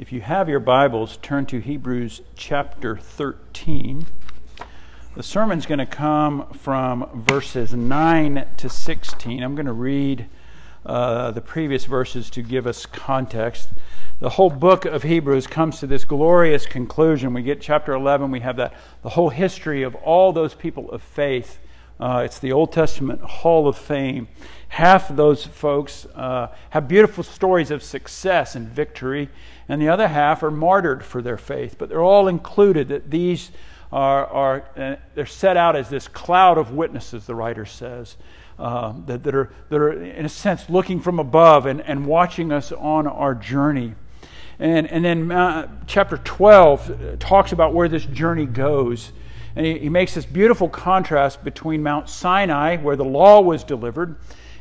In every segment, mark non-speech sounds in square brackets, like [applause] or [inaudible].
If you have your Bibles, turn to Hebrews chapter 13. The sermon's going to come from verses 9 to 16. I'm going to read uh, the previous verses to give us context. The whole book of Hebrews comes to this glorious conclusion. We get chapter 11, we have that the whole history of all those people of faith. Uh, it's the Old Testament Hall of Fame. Half of those folks uh, have beautiful stories of success and victory, and the other half are martyred for their faith. But they're all included. That these are, are uh, they're set out as this cloud of witnesses. The writer says uh, that, that are that are in a sense looking from above and, and watching us on our journey. And and then uh, chapter twelve uh, talks about where this journey goes. And he, he makes this beautiful contrast between Mount Sinai, where the law was delivered,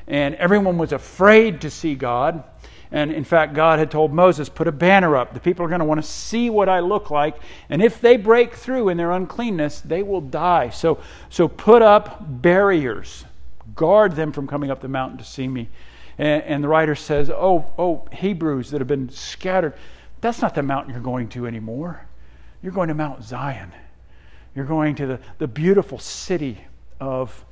and everyone was afraid to see God, and in fact, God had told Moses, put a banner up. The people are going to want to see what I look like. And if they break through in their uncleanness, they will die. So, so put up barriers, guard them from coming up the mountain to see me. And, and the writer says, Oh, oh, Hebrews that have been scattered, that's not the mountain you're going to anymore. You're going to Mount Zion. You're going to the, the beautiful city of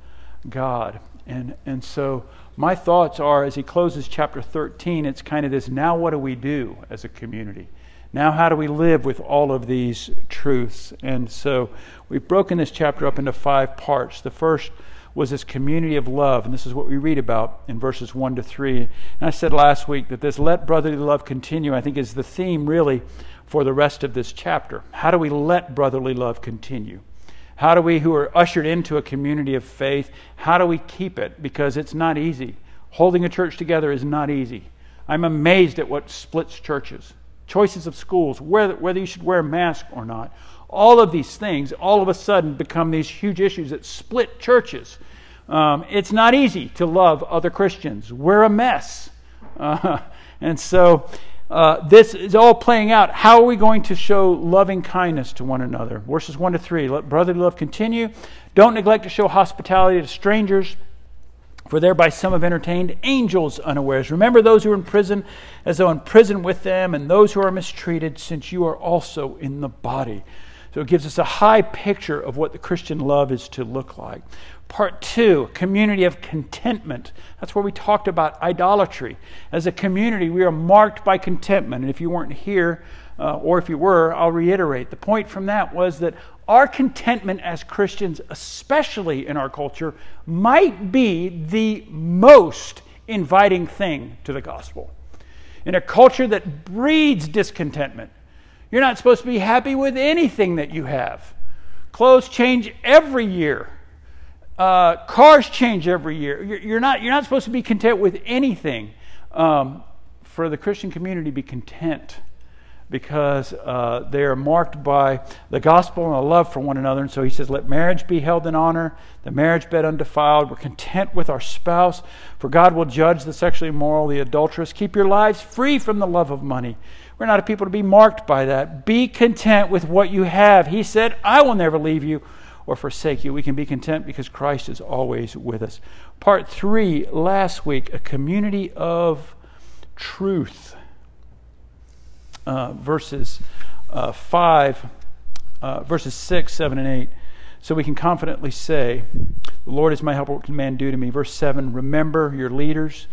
God. And, and so my thoughts are as he closes chapter 13, it's kind of this now what do we do as a community? Now, how do we live with all of these truths? And so we've broken this chapter up into five parts. The first was this community of love, and this is what we read about in verses 1 to 3. And I said last week that this let brotherly love continue, I think, is the theme really for the rest of this chapter. How do we let brotherly love continue? How do we, who are ushered into a community of faith, how do we keep it? Because it's not easy. Holding a church together is not easy. I'm amazed at what splits churches. Choices of schools, whether, whether you should wear a mask or not. All of these things all of a sudden become these huge issues that split churches. Um, it's not easy to love other Christians. We're a mess. [laughs] Uh, and so uh, this is all playing out. How are we going to show loving kindness to one another? Verses 1 to 3. Let brotherly love continue. Don't neglect to show hospitality to strangers, for thereby some have entertained angels unawares. Remember those who are in prison as though in prison with them, and those who are mistreated, since you are also in the body. So it gives us a high picture of what the Christian love is to look like. Part two, community of contentment. That's where we talked about idolatry. As a community, we are marked by contentment. And if you weren't here, uh, or if you were, I'll reiterate. The point from that was that our contentment as Christians, especially in our culture, might be the most inviting thing to the gospel. In a culture that breeds discontentment, you're not supposed to be happy with anything that you have. Clothes change every year. Uh, cars change every year. You're, not, you're not supposed to be content with anything. Um, for the Christian community, be content because uh, they are marked by the gospel and a love for one another. And so he says, Let marriage be held in honor, the marriage bed undefiled. We're content with our spouse, for God will judge the sexually immoral, the adulterous. Keep your lives free from the love of money. We're not a people to be marked by that. Be content with what you have. He said, I will never leave you or forsake you. We can be content because Christ is always with us. Part three, last week, a community of truth. Uh, verses uh, 5, uh, verses 6, 7, and 8. So we can confidently say, The Lord is my helper, what can man do to me? Verse 7 Remember your leaders,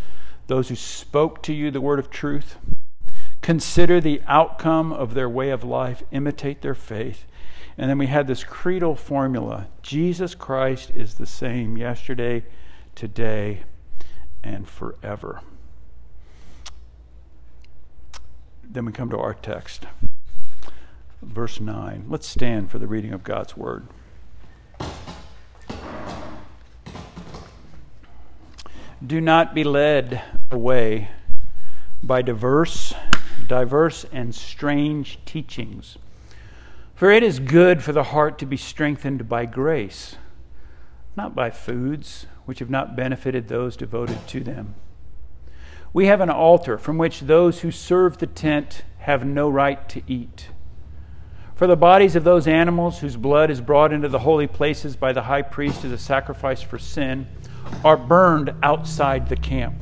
those who spoke to you the word of truth. Consider the outcome of their way of life, imitate their faith. And then we had this creedal formula Jesus Christ is the same yesterday, today, and forever. Then we come to our text, verse 9. Let's stand for the reading of God's word. Do not be led away by diverse, diverse and strange teachings for it is good for the heart to be strengthened by grace, not by foods which have not benefited those devoted to them. We have an altar from which those who serve the tent have no right to eat. For the bodies of those animals whose blood is brought into the holy places by the high priest as a sacrifice for sin are burned outside the camp.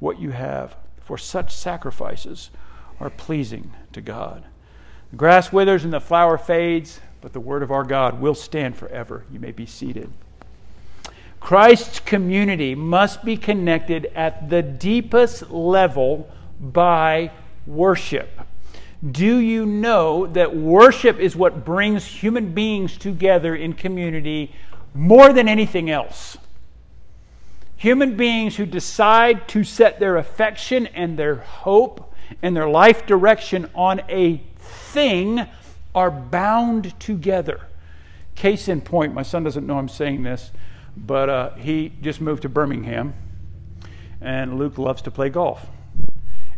what you have, for such sacrifices are pleasing to God. The grass withers and the flower fades, but the word of our God will stand forever. You may be seated. Christ's community must be connected at the deepest level by worship. Do you know that worship is what brings human beings together in community more than anything else? Human beings who decide to set their affection and their hope and their life direction on a thing are bound together. Case in point, my son doesn't know I'm saying this, but uh, he just moved to Birmingham, and Luke loves to play golf.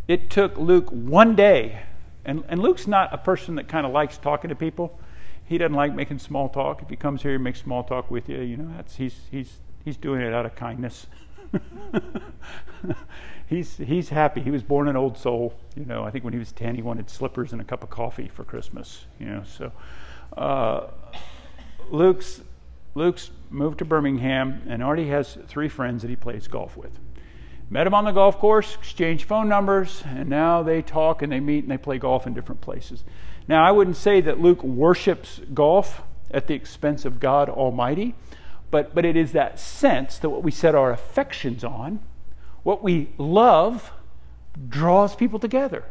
It took Luke one day, and, and Luke's not a person that kind of likes talking to people. He doesn't like making small talk. If he comes here, he makes small talk with you. You know, that's, he's, he's, he's doing it out of kindness. [laughs] he's he's happy. He was born an old soul. You know, I think when he was ten, he wanted slippers and a cup of coffee for Christmas. You know, so uh, Luke's Luke's moved to Birmingham and already has three friends that he plays golf with. Met him on the golf course, exchanged phone numbers, and now they talk and they meet and they play golf in different places. Now, I wouldn't say that Luke worships golf at the expense of God Almighty, but, but it is that sense that what we set our affections on what we love draws people together,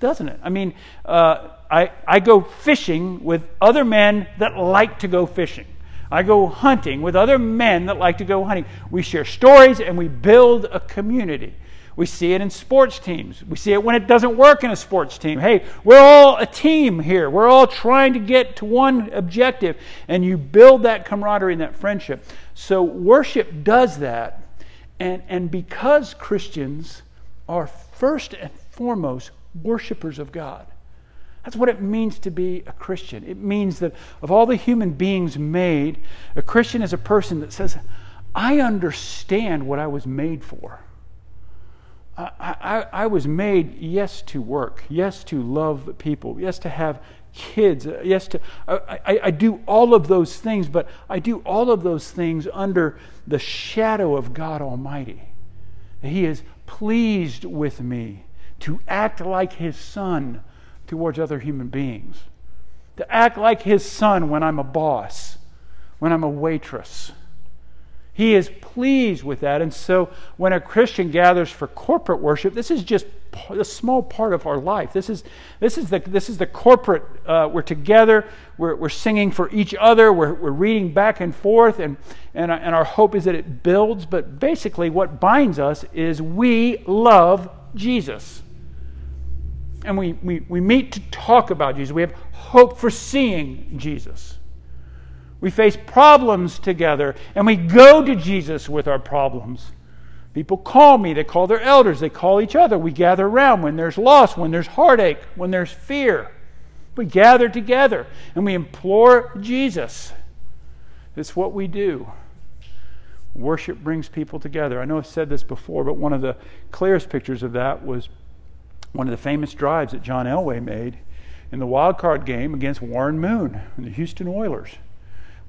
doesn't it? I mean, uh, I, I go fishing with other men that like to go fishing. I go hunting with other men that like to go hunting. We share stories and we build a community. We see it in sports teams. We see it when it doesn't work in a sports team. Hey, we're all a team here. We're all trying to get to one objective, and you build that camaraderie and that friendship. So, worship does that and, and because Christians are first and foremost worshipers of God, that's what it means to be a Christian. It means that of all the human beings made, a Christian is a person that says, I understand what I was made for. I, I, was made, yes, to work, yes, to love people, yes, to have kids. Uh, yes, to, I, I, I do all of those things, but I do all of those things under the shadow of God Almighty. He is pleased with me to act like His Son towards other human beings, to act like His Son when I'm a boss, when I'm a waitress. He is pleased with that. And so when a Christian gathers for corporate worship, this is just a small part of our life. This is, this is, the, this is the corporate, uh, we're together, we're, we're singing for each other, we're, we're reading back and forth, and, and, uh, and our hope is that it builds. But basically, what binds us is we love Jesus. And we, we, we meet to talk about Jesus. We have hope for seeing Jesus. We face problems together, and we go to Jesus with our problems. People call me, they call their elders, they call each other. We gather around when there's loss, when there's heartache, when there's fear. We gather together and we implore Jesus. It's what we do. Worship brings people together. I know I've said this before, but one of the clearest pictures of that was one of the famous drives that John Elway made in the wild card game against Warren Moon and the Houston Oilers.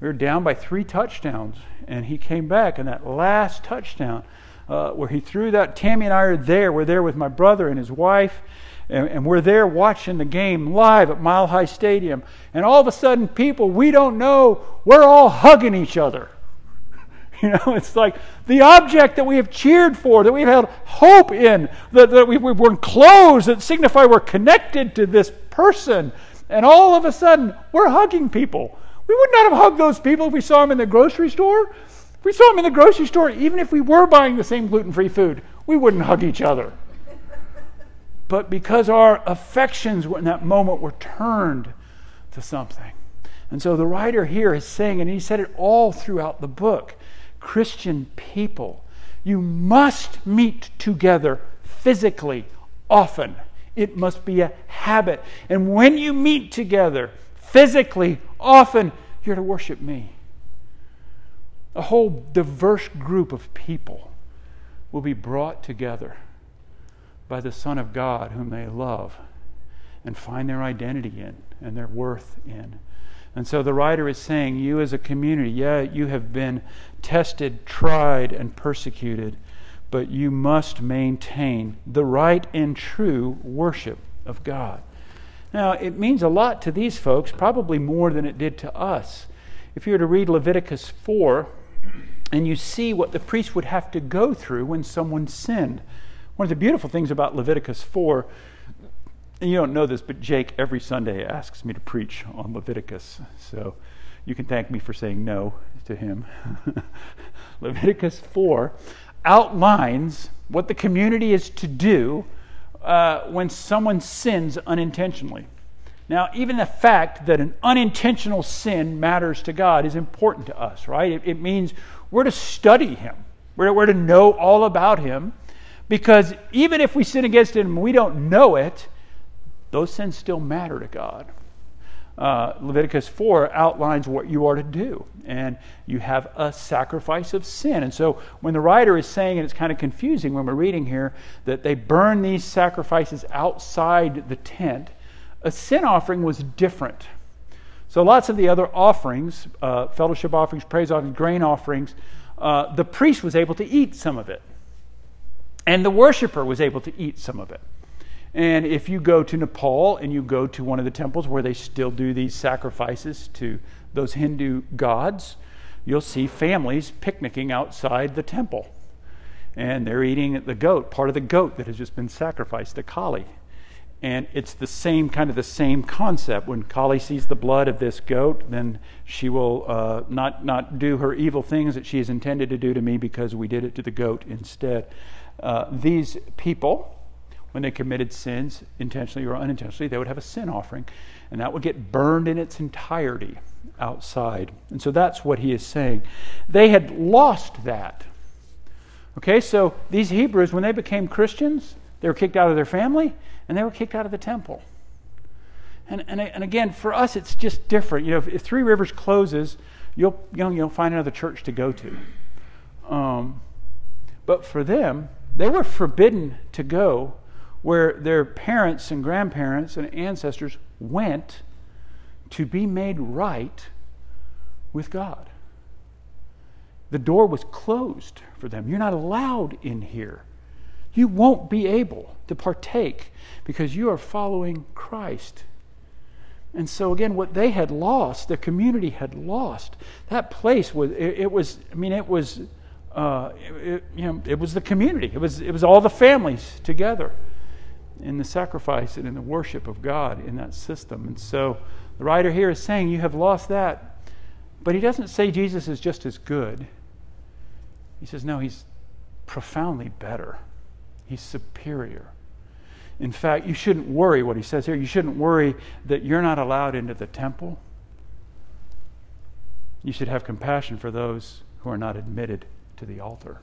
We were down by three touchdowns, and he came back, and that last touchdown uh, where he threw that. Tammy and I are there. We're there with my brother and his wife, and, and we're there watching the game live at Mile High Stadium. And all of a sudden, people we don't know, we're all hugging each other. [laughs] You know, it's like the object that we have cheered for, that we've had hope in, that, that we, we're enclosed, that signify we're connected to this person. And all of a sudden, we're hugging people. We would not have hugged those people if we saw them in the grocery store. If we saw them in the grocery store, even if we were buying the same gluten free food, we wouldn't hug each other. but because our affections in that moment were turned to something. And so the writer here is saying, and he said it all throughout the book Christian people, you must meet together physically often It must be a habit. And when you meet together, physically, often, you're to worship me. A whole diverse group of people will be brought together by the Son of God, whom they love and find their identity in and their worth in. And so the writer is saying, You as a community, yeah, you have been tested, tried, and persecuted, but you must maintain the right and true worship of God. Now, it means a lot to these folks, probably more than it did to us. If you were to read Leviticus 4, and you see what the priest would have to go through when someone sinned. One of the beautiful things about Leviticus 4, and you don't know this, but Jake every Sunday asks me to preach on Leviticus. So you can thank me for saying no to him. [laughs] Leviticus 4 outlines what the community is to do uh, when someone sins unintentionally. Now, even the fact that an unintentional sin matters to God is important to us, right? It, it means we're to study him. We're, we're to know all about him because even if we sin against him and we don't know it, those sins still matter to God. Uh, Leviticus 4 outlines what you are to do, and you have a sacrifice of sin. And so, when the writer is saying, and it's kind of confusing when we're reading here, that they burn these sacrifices outside the tent, a sin offering was different. So, lots of the other offerings, uh, fellowship offerings, praise offerings, grain offerings, uh, the priest was able to eat some of it. And the worshiper was able to eat some of it. And if you go to Nepal and you go to one of the temples where they still do these sacrifices to those Hindu gods, you'll see families picnicking outside the temple. And they're eating the goat, part of the goat that has just been sacrificed to Kali. And it's the same kind of the same concept. When Kali sees the blood of this goat, then she will uh, not, not do her evil things that she is intended to do to me because we did it to the goat instead. Uh, these people, when they committed sins, intentionally or unintentionally, they would have a sin offering, and that would get burned in its entirety outside. And so that's what he is saying. They had lost that. Okay, so these Hebrews, when they became Christians, they were kicked out of their family and they were kicked out of the temple. And, and, and again, for us, it's just different. You know, if, if Three Rivers closes, you'll, you know, you'll find another church to go to. Um, but for them, they were forbidden to go where their parents and grandparents and ancestors went to be made right with God. The door was closed for them. You're not allowed in here you won't be able to partake because you are following Christ. And so, again, what they had lost, the community had lost. That place was, it, it was, I mean, it was, uh, it, you know, it was the community. It was, it was all the families together in the sacrifice and in the worship of God in that system. And so, the writer here is saying, You have lost that. But he doesn't say Jesus is just as good. He says, No, he's profoundly better. He's superior. In fact, you shouldn't worry what he says here. You shouldn't worry that you're not allowed into the temple. You should have compassion for those who are not admitted to the altar.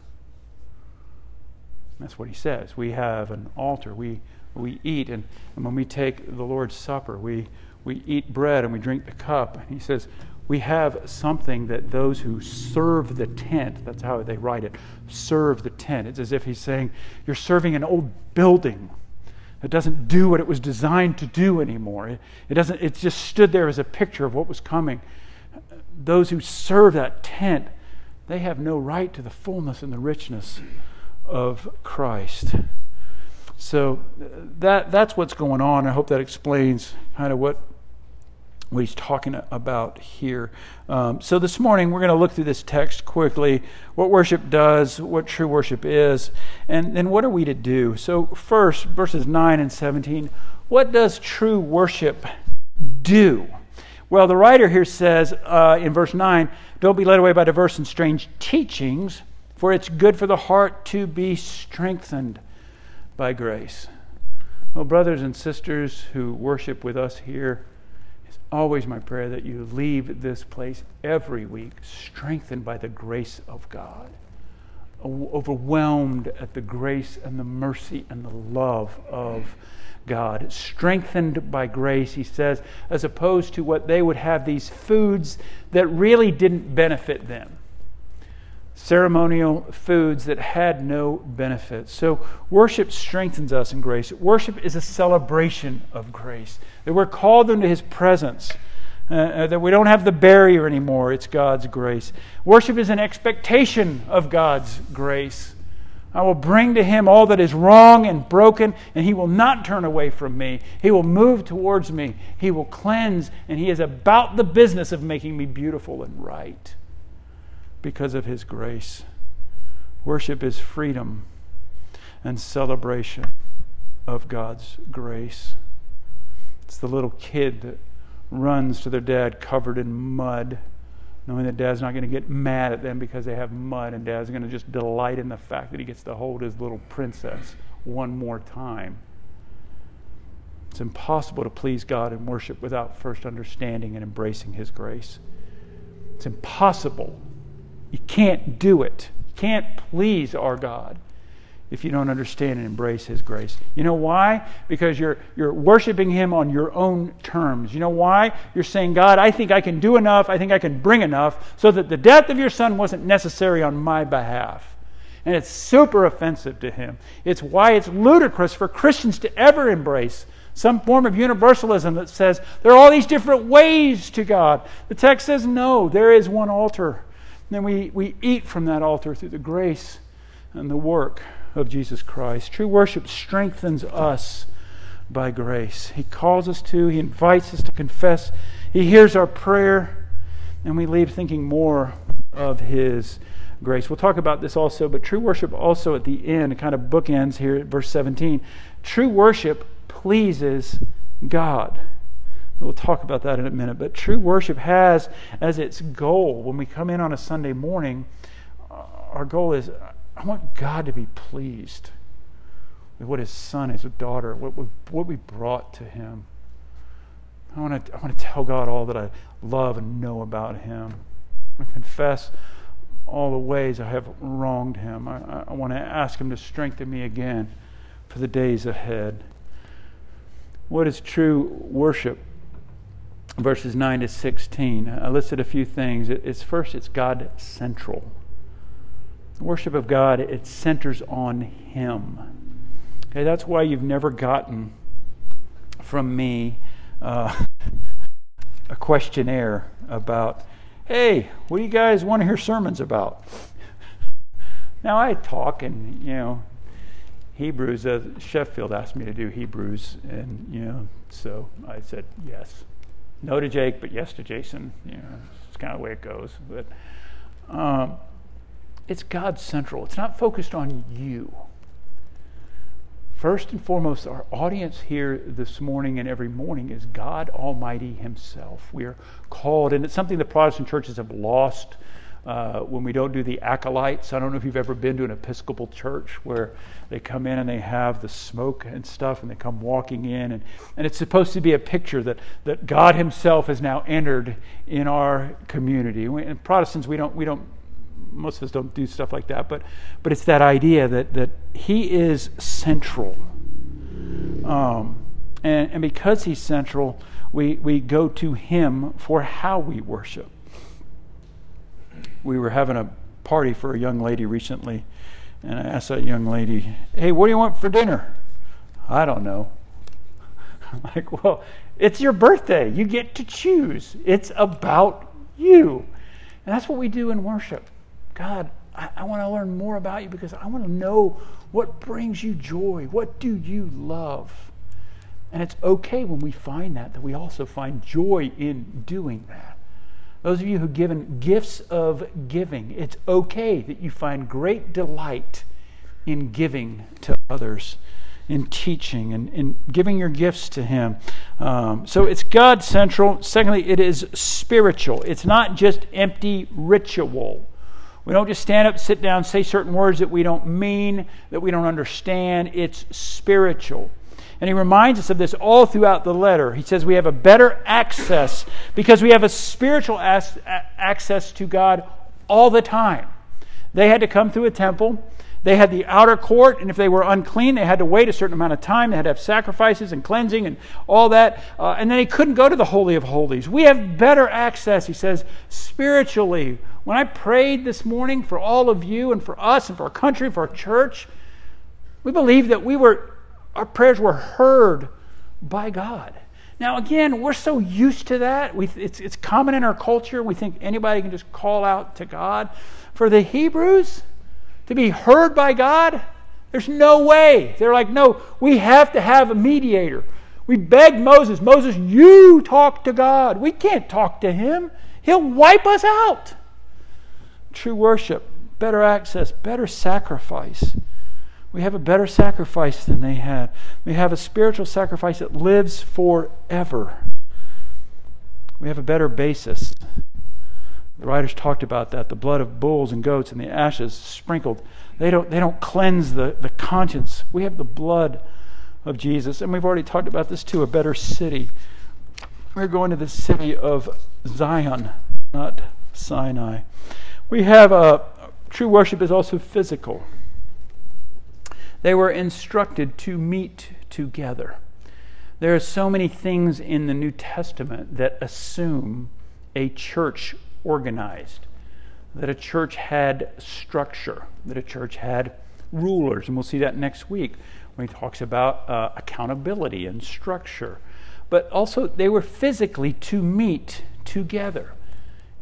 That's what he says. We have an altar. We, we eat, and, and when we take the Lord's Supper, we, we eat bread and we drink the cup. And he says, we have something that those who serve the tent, that's how they write it, serve the tent. It's as if he's saying, You're serving an old building that doesn't do what it was designed to do anymore. It, it, doesn't, it just stood there as a picture of what was coming. Those who serve that tent, they have no right to the fullness and the richness of Christ. So that, that's what's going on. I hope that explains kind of what what he's talking about here. Um, so this morning we're going to look through this text quickly, what worship does, what true worship is, and then what are we to do? So first, verses 9 and 17, what does true worship do? Well, the writer here says uh, in verse 9, don't be led away by diverse and strange teachings, for it's good for the heart to be strengthened by grace. Well, brothers and sisters who worship with us here, it's always my prayer that you leave this place every week strengthened by the grace of God, overwhelmed at the grace and the mercy and the love of God, strengthened by grace, he says, as opposed to what they would have these foods that really didn't benefit them. Ceremonial foods that had no benefit. So, worship strengthens us in grace. Worship is a celebration of grace, that we're called into his presence. Uh, uh, that we don't have the barrier anymore. It's God's grace. Worship is an expectation of God's grace. I will bring to him all that is wrong and broken, and he will not turn away from me. He will move towards me. He will cleanse, and he is about the business of making me beautiful and right because of his grace. Worship is freedom and celebration of God's grace. It's the little kid that runs to their dad covered in mud knowing that dad's not going to get mad at them because they have mud, and dad's going to just delight in the fact that he gets to hold his little princess one more time. It's impossible to please God and worship without first understanding and embracing His grace. It's impossible. You can't do it. You can't please our God if you don't understand and embrace His grace. You know why? Because you're, you're worshiping Him on your own terms. You know why? You're saying, God, I think I can do enough, I think I can bring enough, so that the death of your Son wasn't necessary on my behalf. And it's super offensive to Him. It's why it's ludicrous for Christians to ever embrace some form of universalism that says there are all these different ways to God. The text says, no, there is one altar. Then we, we eat from that altar through the grace and the work of Jesus Christ. True worship strengthens us by grace. He calls us to, He invites us to confess, He hears our prayer, and we leave thinking more of His grace. We'll talk about this also, but true worship also at the end, kind of bookends here at verse 17. True worship pleases God. We'll talk about that in a minute. But true worship has as its goal, when we come in on a Sunday morning, uh, our goal is I want God to be pleased with what his son, his daughter, what we, what we brought to him. I want, to, I want to tell God all that I love and know about him. I confess all the ways I have wronged him. I, I want to ask him to strengthen me again for the days ahead. What is true worship? Verses 9 to 16. I listed a few things. It's first, it's God central worship of God, it centers on Him. Okay, that's why you've never gotten from me uh, [laughs] a questionnaire about, hey, what do you guys want to hear sermons about? [laughs] now I talk and, you know, Hebrews, uh, Sheffield asked me to do Hebrews, and, you know, so I said yes. No to Jake, but yes to Jason. You know, it's kind of the way it goes. But, um, it's God central. It's not focused on you. First and foremost, our audience here this morning and every morning is God Almighty Himself. We are called, and it's something the Protestant churches have lost uh, when we don't do the acolytes. I don't know if you've ever been to an Episcopal church where they come in and they have the smoke and stuff, and they come walking in, and, and it's supposed to be a picture that, that God Himself has now entered in our community. We, and Protestants, we don't we don't most of us don't do stuff like that, but but it's that idea that that he is central, um, and and because he's central, we we go to him for how we worship. We were having a party for a young lady recently, and I asked that young lady, "Hey, what do you want for dinner?" I don't know. [laughs] I'm like, well, it's your birthday. You get to choose. It's about you. And that's what we do in worship. God, I, I want to learn more about you because I want to know what brings you joy. What do you love? And it's okay when we find that, that we also find joy in doing that. Those of you who've given gifts of giving, it's okay that you find great delight in giving to others, in teaching, and in giving your gifts to Him. Um, so it's God central. Secondly, it is spiritual, it's not just empty ritual. We don't just stand up, sit down, say certain words that we don't mean, that we don't understand. It's spiritual. And he reminds us of this all throughout the letter. He says we have a better access because we have a spiritual as- access to God all the time. They had to come through a temple. They had the outer court, and if they were unclean, they had to wait a certain amount of time. They had to have sacrifices and cleansing and all that. Uh, and then they couldn't go to the Holy of Holies. We have better access, he says, spiritually. When I prayed this morning for all of you and for us and for our country, for our church, we believe that we were, our prayers were heard by God. Now, again, we're so used to that. We, it's, it's common in our culture. We think anybody can just call out to God. For the Hebrews, to be heard by God, there's no way. They're like, no, we have to have a mediator. We begged Moses, Moses, you talk to God. We can't talk to him, he'll wipe us out. True worship, better access, better sacrifice. We have a better sacrifice than they had. We have a spiritual sacrifice that lives forever. We have a better basis. The writers talked about that. The blood of bulls and goats and the ashes sprinkled. They don't, they don't cleanse the, the conscience. We have the blood of Jesus. And we've already talked about this too a better city. We're going to the city of Zion, not Sinai. We have a true worship is also physical. They were instructed to meet together. There are so many things in the New Testament that assume a church organized, that a church had structure, that a church had rulers. And we'll see that next week when he talks about uh, accountability and structure. But also, they were physically to meet together.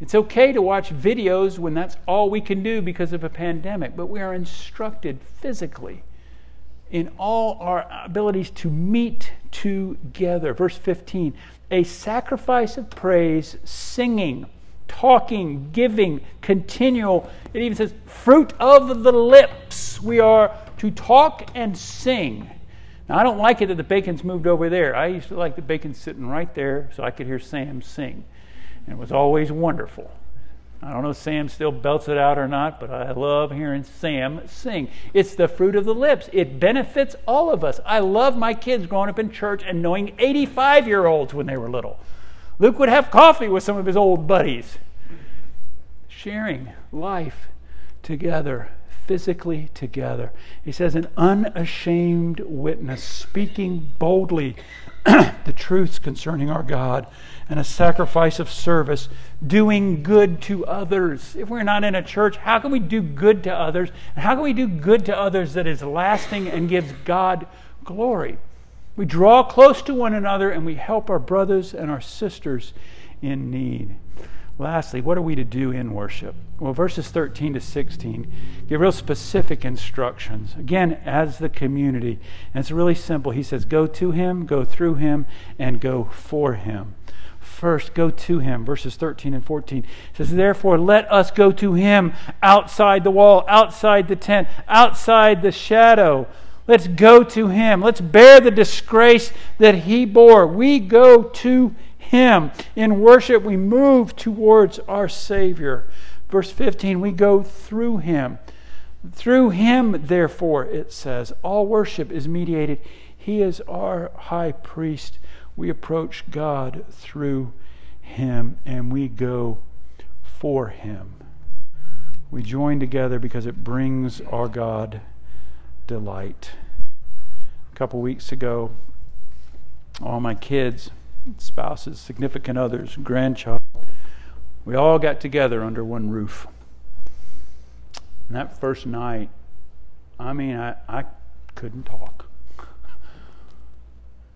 It's okay to watch videos when that's all we can do because of a pandemic, but we are instructed physically in all our abilities to meet together. Verse 15 a sacrifice of praise, singing, talking, giving, continual. It even says, fruit of the lips. We are to talk and sing. Now, I don't like it that the bacon's moved over there. I used to like the bacon sitting right there so I could hear Sam sing. And it was always wonderful. I don't know if Sam still belts it out or not, but I love hearing Sam sing. It's the fruit of the lips. It benefits all of us. I love my kids growing up in church and knowing 85 year olds when they were little. Luke would have coffee with some of his old buddies, sharing life together, physically together. He says, an unashamed witness, speaking boldly [clears throat] the truths concerning our God and a sacrifice of service, doing good to others. If we're not in a church, how can we do good to others? And how can we do good to others that is lasting and gives God glory? We draw close to one another and we help our brothers and our sisters in need. Lastly, what are we to do in worship? Well, verses 13 to 16 give real specific instructions. Again, as the community. And it's really simple. He says, Go to him, go through him, and go for him first go to him. Verses 13 and 14 says, Therefore, let us go to him outside the wall, outside the tent, outside the shadow. Let's go to him. Let's bear the disgrace that he bore. We go to him. In worship, we move towards our Savior. Verse 15, we go through him. Through him, therefore, it says, all worship is mediated. He is our high priest we approach God through Him and we go for Him. We join together because it brings our God delight. A couple weeks ago, all my kids, spouses, significant others, grandchild, we all got together under one roof. And that first night, I mean, I, I couldn't talk. [laughs]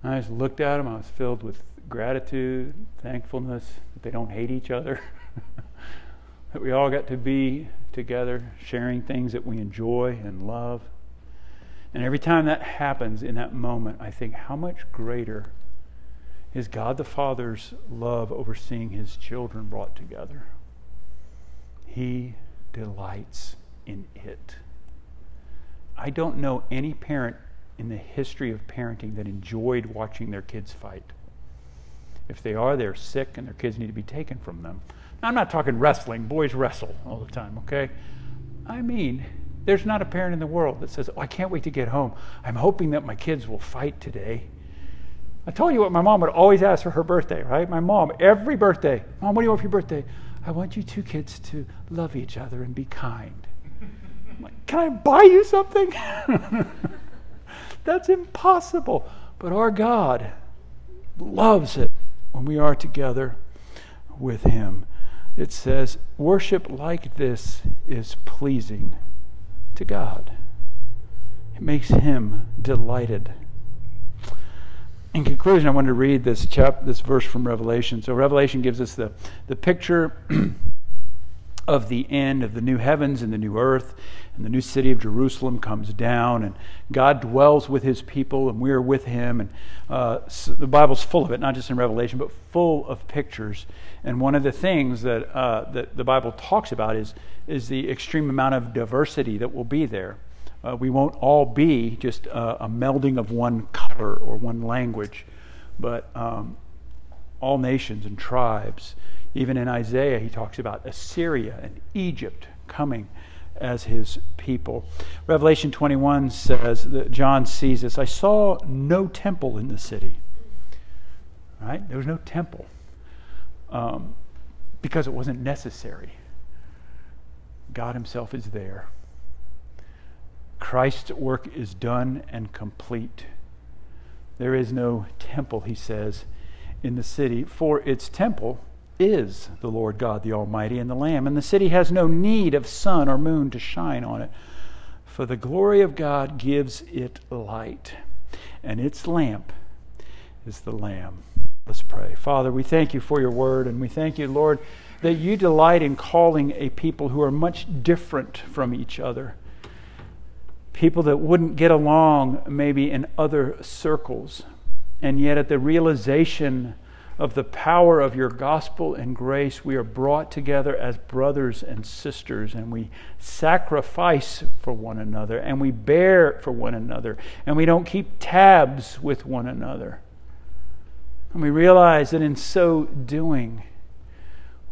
I just looked at them. I was filled with gratitude, thankfulness that they don't hate each other, [laughs] that we all got to be together, sharing things that we enjoy and love. And every time that happens in that moment, I think, how much greater is God the Father's love over seeing his children brought together? He delights in it. I don't know any parent in the history of parenting that enjoyed watching their kids fight. If they are, they're sick and their kids need to be taken from them. Now, I'm not talking wrestling, boys wrestle all the time, okay? I mean, there's not a parent in the world that says, Oh, I can't wait to get home. I'm hoping that my kids will fight today. I told you what my mom would always ask for her birthday, right? My mom, every birthday, Mom, what do you want for your birthday? I want you two kids to love each other and be kind. Like, Can I buy you something? [laughs] That's impossible. But our God loves it when we are together with Him. It says, worship like this is pleasing to God. It makes Him delighted. In conclusion, I wanted to read this chap, this verse from Revelation. So Revelation gives us the, the picture [clears throat] of the end of the new heavens and the new earth, and the new city of Jerusalem comes down, and God dwells with his people, and we are with him. And uh, so the Bible's full of it, not just in Revelation, but full of pictures. And one of the things that, uh, that the Bible talks about is, is the extreme amount of diversity that will be there. Uh, we won't all be just a melding of one color or one language, but um, all nations and tribes. Even in Isaiah, he talks about Assyria and Egypt coming as his people. Revelation 21 says that John sees this I saw no temple in the city. Right? There was no temple um, because it wasn't necessary. God Himself is there. Christ's work is done and complete. There is no temple, he says, in the city, for its temple is the Lord God the Almighty and the Lamb, and the city has no need of sun or moon to shine on it, for the glory of God gives it light, and its lamp is the Lamb. Let's pray. Father, we thank you for your word, and we thank you, Lord, that you delight in calling a people who are much different from each other. People that wouldn't get along maybe in other circles. And yet, at the realization of the power of your gospel and grace, we are brought together as brothers and sisters, and we sacrifice for one another, and we bear for one another, and we don't keep tabs with one another. And we realize that in so doing,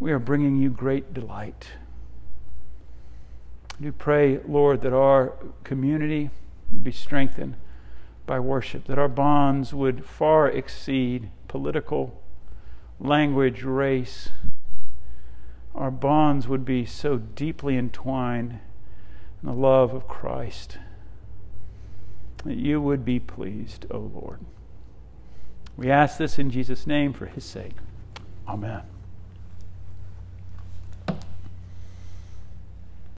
we are bringing you great delight. Do pray, Lord, that our community be strengthened by worship, that our bonds would far exceed political language, race, our bonds would be so deeply entwined in the love of Christ that you would be pleased, O Lord. We ask this in Jesus' name for his sake. Amen.